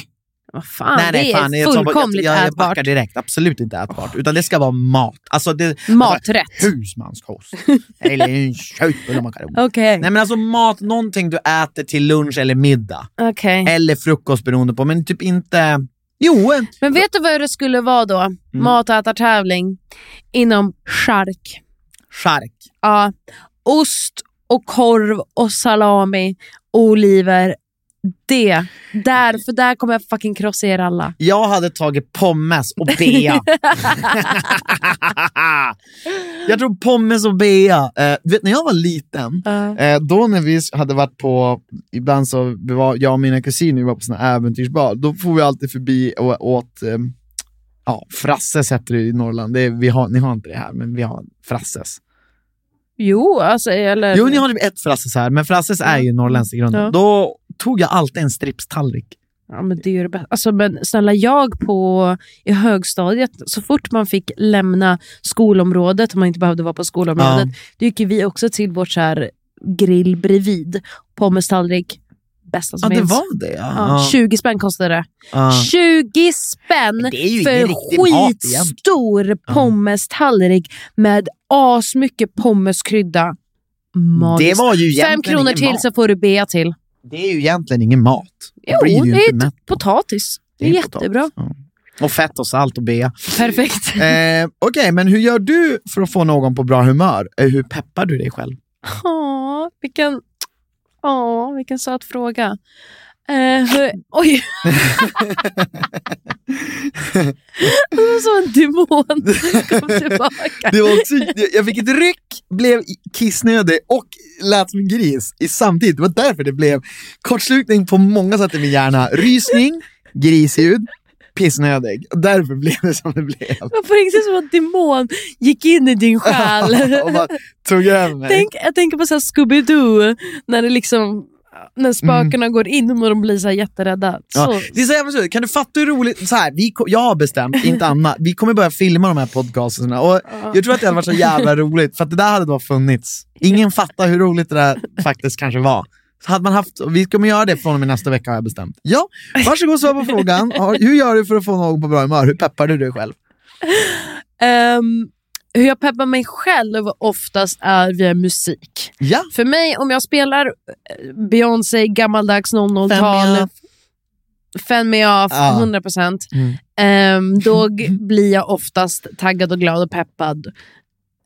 Vad fan, nej, nej, det fan, är jag, fullkomligt jag, jag, jag ätbart. backar direkt, absolut inte ätbart. Utan det ska vara mat. Alltså, det, Maträtt. Alltså, husmanskost. eller en köttbullar och makaroner. Okej, Nej men alltså mat, någonting du äter till lunch eller middag. okej. Eller frukost beroende på, men typ inte... Jo, en- Men vet du vad det skulle vara då? Mm. Matätartävling inom chark. chark. Ja, ost och korv och salami oliver. Det. Där, för där kommer jag fucking krossa er alla. Jag hade tagit pommes och bea. jag tror pommes och bea. Eh, vet, när jag var liten, Ja. eh, då när vi hade varit på, ibland så vi var, jag och mina kusiner vi var på såna äventyrsbad, då får vi alltid förbi och åt eh, Ja, Frasses heter det i Norrland. Det är, vi har, ni har inte det här, men vi har Frasses. Jo, alltså eller... Jo, ni har typ ett Frasses här, men Frasses är ju norrländskt i grunden. Ja. Då tog jag alltid en stripstallrik. Ja, men det är det bästa. Alltså, men snälla, jag på, i högstadiet, så fort man fick lämna skolområdet, om man inte behövde vara på skolområdet, då gick vi också till vårt så här grill bredvid. Pommestallrik, bästa Ja, som det finns. var det. Ja. Ja, 20 spänn kostade det. Ja. 20 spänn det för skitstor pommestallrik med asmycket pommeskrydda. Magiskt. Det var ju Fem kronor till mat. så får du bea till. Det är ju egentligen ingen mat. Jo, blir du ju det inte är mätt. potatis. Det är, Det är jättebra. potatis, Och fett och salt och bea. Perfekt. Eh, Okej, men hur gör du för att få någon på bra humör? Eh, hur peppar du dig själv? Åh, vilken, åh, vilken söt fråga. Hur, oj! det var som en demon kom tillbaka. Det var också, jag fick ett ryck, blev kissnödig och lät som en gris i samtidigt. Det var därför det blev kortslutning på många sätt i min hjärna. Rysning, grisljud, pissnödig. Och därför blev det som det blev. Var på riktigt som att demon gick in i din själ. och bara tog över mig. Tänk, jag tänker på så Scooby-Doo, när det liksom när spökena går in och de blir så jätterädda. Så, Ja, det är så jävla. Kan du fatta hur roligt, så här, vi, jag har bestämt, inte Anna, vi kommer börja filma de här podcasterna och jag tror att det hade varit så jävla roligt för det där hade då funnits. Ingen fattar hur roligt det där faktiskt kanske var. Så hade man haft, vi kommer göra det från och med nästa vecka har jag bestämt. Ja, varsågod svara på frågan. Ja, Hur gör du för att få någon på bra humör? Hur peppar du dig själv? Ehm, hur jag peppar mig själv oftast är via musik. Ja. För mig, om jag spelar eh, Beyoncé, gammaldags 00-tal, Fend me off, Ja. 100%. Mm. Ehm, då blir jag oftast taggad och glad och peppad.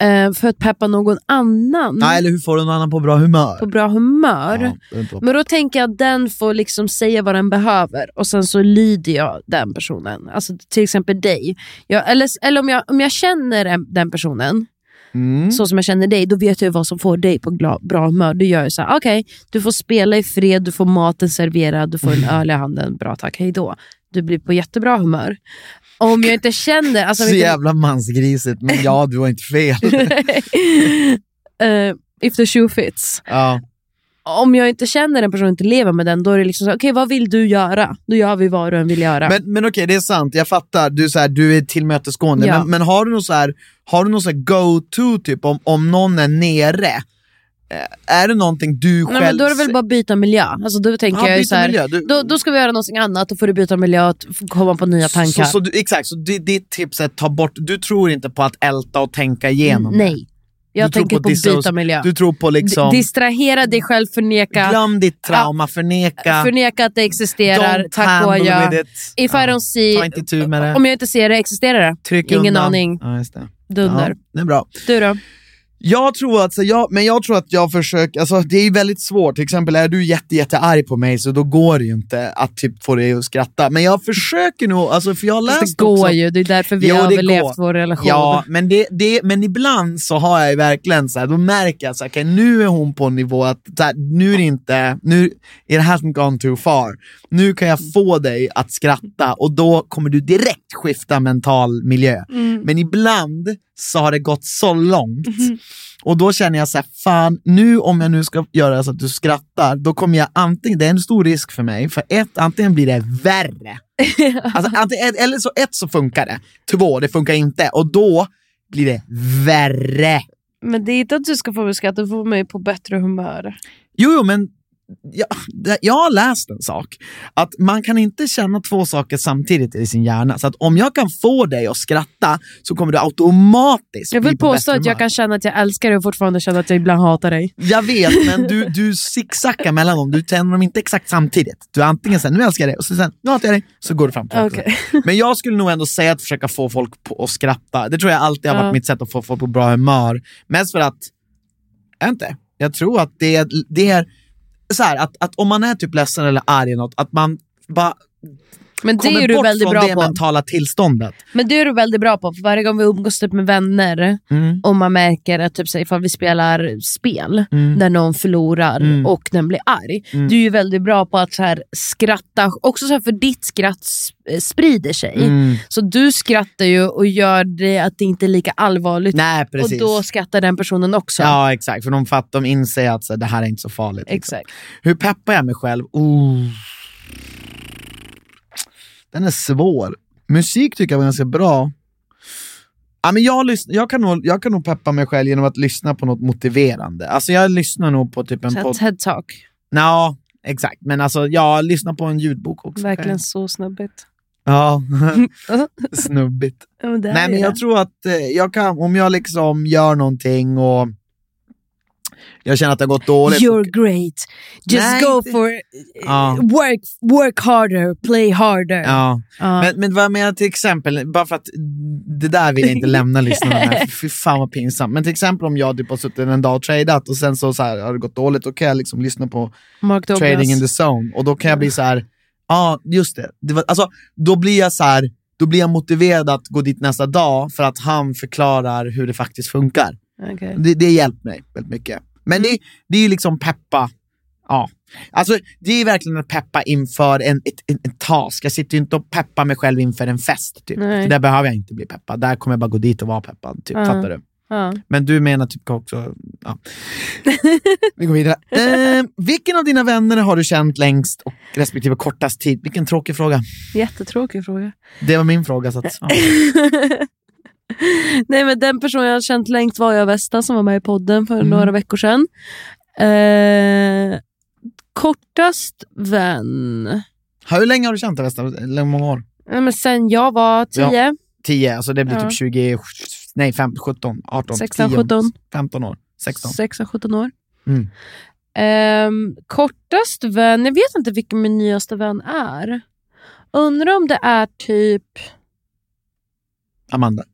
Ehm, för att peppa någon annan Ja, eller hur får du någon annan på bra humör? på bra humör. Ja, Men då tänker jag att den får liksom säga vad den behöver och sen så lyder jag den personen. Alltså till exempel dig. Jag, eller eller om, jag, om jag känner en- den personen, Mm. så som jag känner dig, då vet jag vad som får dig på bra humör. Då gör jag så här, okej, du får spela i fred, du får maten serverad, du får en öl i handen, bra tack, hej då. Du blir på jättebra humör. Om jag inte känner... Alltså, Så jävla mansgrisigt, men ja, du har inte fel. Eh, if the shoe fits. ja. Om jag inte känner den personen, inte lever med den, då är det liksom så, okej vad vill du göra? Då gör vi vad du än vill göra. Men, men okej, det är sant, jag fattar, du, är så här, du är tillmötesgående, Ja. men, men har du något så här, har du något så här go-to, typ om, om någon är nere? Eh, Är det någonting du Nej, själv... men då är det väl bara byta miljö. Alltså, då tänker Ja, jag så här, miljö. Du- då, då ska vi göra någonting annat, då får du byta miljö och komma på nya tankar. Så, så du, exakt, så ditt tips är att ta bort, du tror inte på att älta och tänka igenom det? Nej, jag Du tror tänker på, disso- byta miljö. Du tror på liksom, D- Distrahera dig själv, förneka, glöm ditt trauma, förneka, förneka att det existerar, don't tack och adjö. If I Ja, don't see, Ta inte tur med det. om jag inte ser det, existerar det? Tryck Ingen undan. aning. Ja. Dunder. Ja, det är bra. Du då? Jag tror att, så jag, men jag tror att jag försöker, alltså det är väldigt svårt, till exempel är du jätte, jätte arg på mig så då går det ju inte att typ få dig att skratta. Men jag försöker nog, alltså för jag har läst det går också, ju, det är därför vi Jo, har överlevt går. vår relation. Ja, men, det, det, men ibland så har jag ju verkligen så här, då märker jag att okay, nu är hon på en nivå att så här, nu är det inte, nu it hasn't gone too far. Nu kan jag få dig att skratta och då kommer du direkt skifta mental miljö. Mm. Men ibland så har det gått så långt och då känner jag så här, fan nu om jag nu ska göra så att du skrattar, då kommer jag antingen, det är en stor risk för mig, för ett, antingen blir det värre. Alltså, antingen, eller så ett så funkar det, två det funkar inte och då blir det värre. Men det är inte att du ska få mig skratta, du får mig på bättre humör. Jo, jo men jag, jag har läst en sak, att man kan inte känna två saker samtidigt i sin hjärna. Så att om jag kan få dig att skratta så kommer du automatiskt Jag bli vill på påstå att jag kan känna att jag älskar dig och fortfarande känna att jag ibland hatar dig. Jag vet, men du, du zigzaggar mellan dem. Du känner dem inte exakt samtidigt. Du är antingen såhär, nu älskar jag dig, och sen, nu hatar jag dig, så går du fram till Okej. Men jag skulle nog ändå säga att försöka få folk på att skratta. Det tror jag alltid har varit Ja. mitt sätt att få folk på bra humör. Mest för att, jag inte, jag tror att det det är så här, att, att om man är typ ledsen eller arg eller något, att man bara men det kommer är du bort väldigt från bra det på. mentala tillståndet. Men det är du väldigt bra på, för varje gång vi umgås typ med vänner Mm. och man märker att typ, så ifall vi spelar spel Mm. där någon förlorar Mm. och den blir arg. Mm. Du är ju väldigt bra på att så här, skratta, också så här, för ditt skratt s- sprider sig. Mm. Så du skrattar ju och gör det att det inte är lika allvarligt. Nej, och då skrattar den personen också. Ja, exakt. För de fattar, de inser att så, det här är inte så farligt. liksom. Exakt. Hur peppar jag mig själv? Oh. Den är svår. Musik tycker jag var ganska bra. Ja, men jag, jag, kan nog, jag kan nog peppa mig själv genom att lyssna på något motiverande. Alltså jag lyssnar nog på typ en podd... TED-talk. Ja, exakt. Men alltså jag lyssnar på en ljudbok också. Verkligen så snubbigt. Ja, snubbigt. Ja, men det Nej men det. jag tror att eh, jag kan, om jag liksom gör någonting och jag känner att det har gått dåligt. You're great. Just Nej, go inte- for... Ja. Work, work harder, play harder. Ja. Ja. Men, men vad jag menar till exempel, bara för att det där vill jag inte lämna lyssnarna med, fy fan vad pinsamt. Men till exempel om jag typ har suttit en dag och tradat och sen så, så här, har det gått dåligt, då kan jag liksom lyssna på Mark Douglas. Trading in the zone och då kan jag bli så här, ja ah, just det, det var, alltså, då blir jag så här, då blir jag motiverad att gå dit nästa dag för att han förklarar hur det faktiskt funkar. Okej. Det, det hjälpt mig väldigt mycket. Men det, det är ju liksom peppa. Ja. Alltså, det är verkligen att peppa inför en, ett, en, en task. Jag sitter ju inte och peppar mig själv inför en fest. Typ. Där behöver jag inte bli peppad. Där kommer jag bara gå dit och vara peppad. Typ. Ja. Fattar du? Ja. Men du menar typ också... Ja. Vi går vidare. Eh, vilken av dina vänner har du känt längst och respektive kortast tid? Vilken tråkig fråga. Jättetråkig fråga. Det var min fråga. Så att, ja. Nej men den person jag har känt längst var jag Vesta som var med i podden för Mm. några veckor sedan. Eh, kortast vän? Hur länge har du känt Vesta? Hur många år? Nej, men sen jag var tio. Ja. 10, alltså det blir Ja. typ 20, nej 15, 17, 18, 16, 10, 17. 15 år, 16. 16-17 år. Mm. Ehm, kortast vän, jag vet inte vilken min nyaste vän är. Undrar om det är typ... Amanda.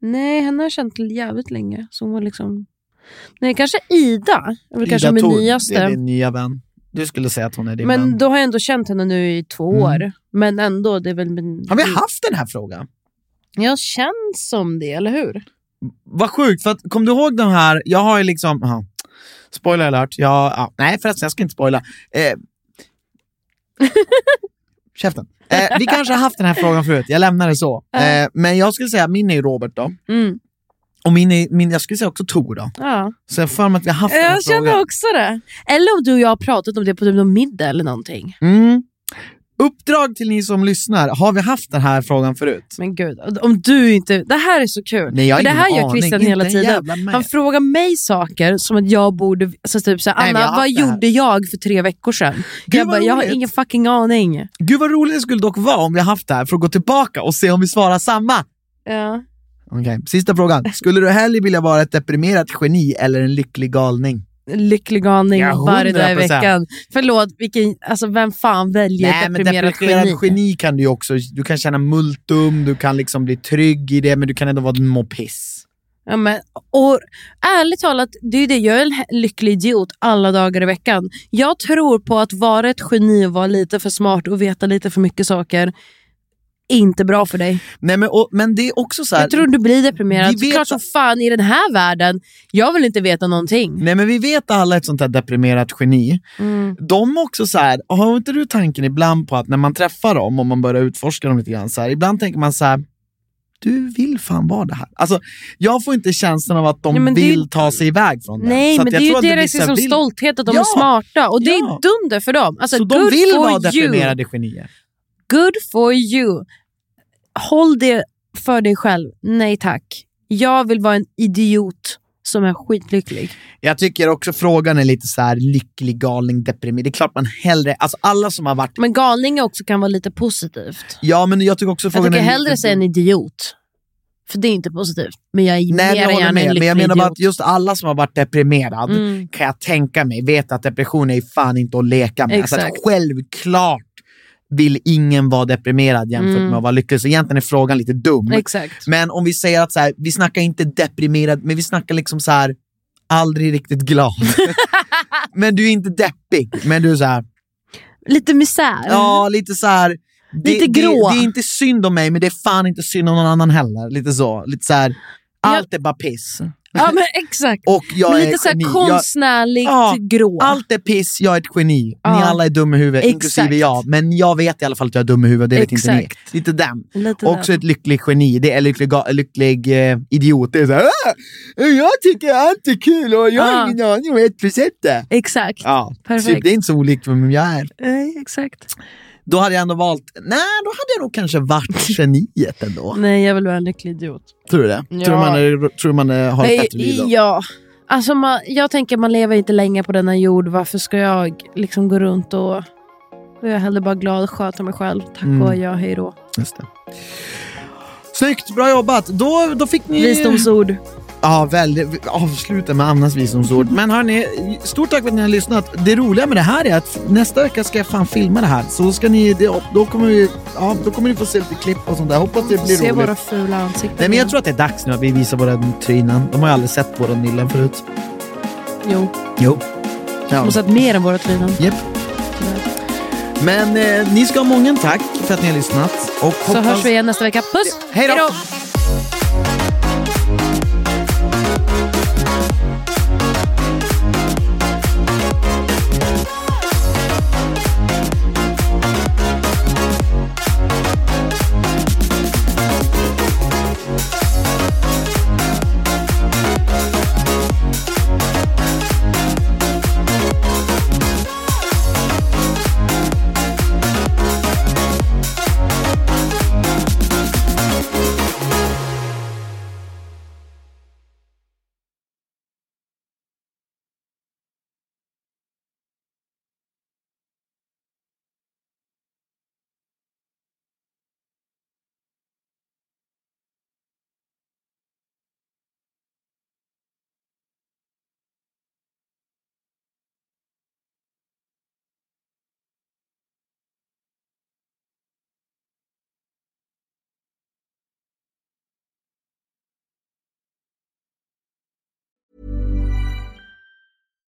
Nej, henne har jag känt jävligt länge. Så hon var liksom... Nej, kanske Ida. är väl kanske Ida min Thor, nyaste. Det är din nya vän. Du skulle säga att hon är din Men vän. då har jag ändå känt henne nu i två Mm. år. Men ändå, det är väl min... Har vi haft den här frågan? Jag känns som det, eller hur? Vad sjukt, för att, kom du ihåg den här, jag har ju liksom, aha, spoiler alert, jag, ja, nej förresten jag ska inte spoila. Eh, käften. Eh, vi kanske har haft den här frågan förut, jag lämnar det så. Eh, men jag skulle säga, min är Robert då. Mm. Och min, är, min jag skulle säga också Tor då. Ja. Så jag för mig att vi har haft den här Jag känner frågan. också det. Eller om du och jag har pratat om det på typ någon middag eller någonting. Mm. Uppdrag till ni som lyssnar, har vi haft den här frågan förut? Men gud, om du inte... Det här är så kul. Nej, jag har det här gör Christian hela en tiden. Han frågar mig saker som att jag borde... Alltså typ vi har Anna, vad här. gjorde jag för tre veckor sedan? Gud, jag bara, jag har ingen fucking aning. Gud vad roligt det skulle dock vara om vi haft det här för att gå tillbaka och se om vi svarar samma. Ja. Okej, Sista frågan. Skulle du hellre vilja vara ett deprimerat geni eller en lycklig galning? Lycklig galning Ja, varje dag i 100%. veckan. Förlåt, vilken, alltså, vem fan väljer Nej, ett deprimerat geni? geni. kan du också, du kan känna multum, du kan liksom bli trygg i det, men du kan ändå vara en må piss. Ja, men, och ärligt talat, det är det, jag är en lycklig idiot alla dagar i veckan. Jag tror på att vara ett geni och vara lite för smart och veta lite för mycket saker inte bra för dig. Nej, men, och, men det är också så här, Jag tror du blir deprimerad. Vi vet Klart som fan i den här världen, jag vill inte veta någonting. Nej men vi vet alla ett sånt här deprimerat geni. Mm. De också så här, har inte du tanken ibland på att när man träffar dem och man börjar utforska dem lite grann, så här, ibland tänker man så här. Du vill fan vara det här. Alltså, jag får inte känslan av att de det är ju- vill ta sig iväg från det. Nej, Så men det är ju deras liksom vill- stolthet att de Ja, är smarta och det är ja. dunder för dem. Alltså, Så de vill vara you. deprimerade genier. Good for you. Håll det för dig själv. Nej tack. Jag vill vara en idiot som är skitlycklig. Jag tycker också frågan är lite så här lycklig, galning, deprimerad. Det är klart man hellre, alltså alla som har varit, Men galning också kan vara lite positivt. ja men jag tycker också Jag frågan tycker är hellre lite- säga en idiot. För det är inte positivt. Men jag är Nej, mer jag gärna en med. lycklig Men jag menar bara att just alla som har varit deprimerad Mm. kan jag tänka mig, vet att depression är fan inte att leka med. Alltså Exakt. självklart vill ingen vara deprimerad jämfört Mm. med att vara lycklig. Så egentligen är frågan lite dum. Exakt. Men om vi säger att så här, vi snackar inte deprimerad, men vi snackar liksom så här aldrig riktigt glad. men du är inte deppig, men du är så här, Lite misär. ja lite så här. Det, Lite grå. Det, det är inte synd om mig, men det är fan inte synd om någon annan heller. Lite så. Lite så här, allt är bara piss. Ja, men exakt. Och jag men är lite så geni. här Jag- konstnärligt Ja, grå. Allt är piss, jag är ett geni. Ja. Ni alla är dumma i huvudet, Exakt. inklusive jag. Men jag vet i alla fall att jag är dum i huvudet, det vet inte ni. Exakt. Lite den. Lite Också den. ett lycklig geni, det är lycklig, lycklig eh, idiot. Det är såhär, "Ah, jag tycker allt är kul och jag har ingen aning om ett plus ett är." Exakt. Ja, Perfekt. typ, det är inte så olikt vem jag är. Nej, exakt. Då hade jag ändå valt, nej då hade jag nog kanske varit geniet ändå. Nej, jag vill vara en lycklig idiot. Tror du det? Ja. Tror du man, är, tror man är, har ett bättre liv då? Ja. Alltså man, jag tänker man lever inte länge på denna jord. Varför ska jag liksom gå runt och... Jag är hellre bara glad, sköta mig själv. Tack Mm. och adjö, hej då. Just det. Snyggt, bra jobbat. Då, då fick ni... Visdomsord. Ja, väldigt. Avsluta med Annas visdomsord. Men hörni, stort tack för att ni har lyssnat. Det roliga med det här är att nästa vecka ska jag fan filma det här. Så då ska ni, då, kommer vi, ja, då kommer ni få se lite klipp och sånt där. Hoppas det blir Se roligt. våra fula ansikten. Nej, men jag tror att det är dags nu att vi visar våra trynen. De har ju aldrig sett våra nyllen förut. Jo, Jo. de Ja. har sett mer än våra trynen. Japp. Men eh, ni ska ha många tack för att ni har lyssnat. Och Så hoppas... hörs vi igen nästa vecka. Puss! Hej då!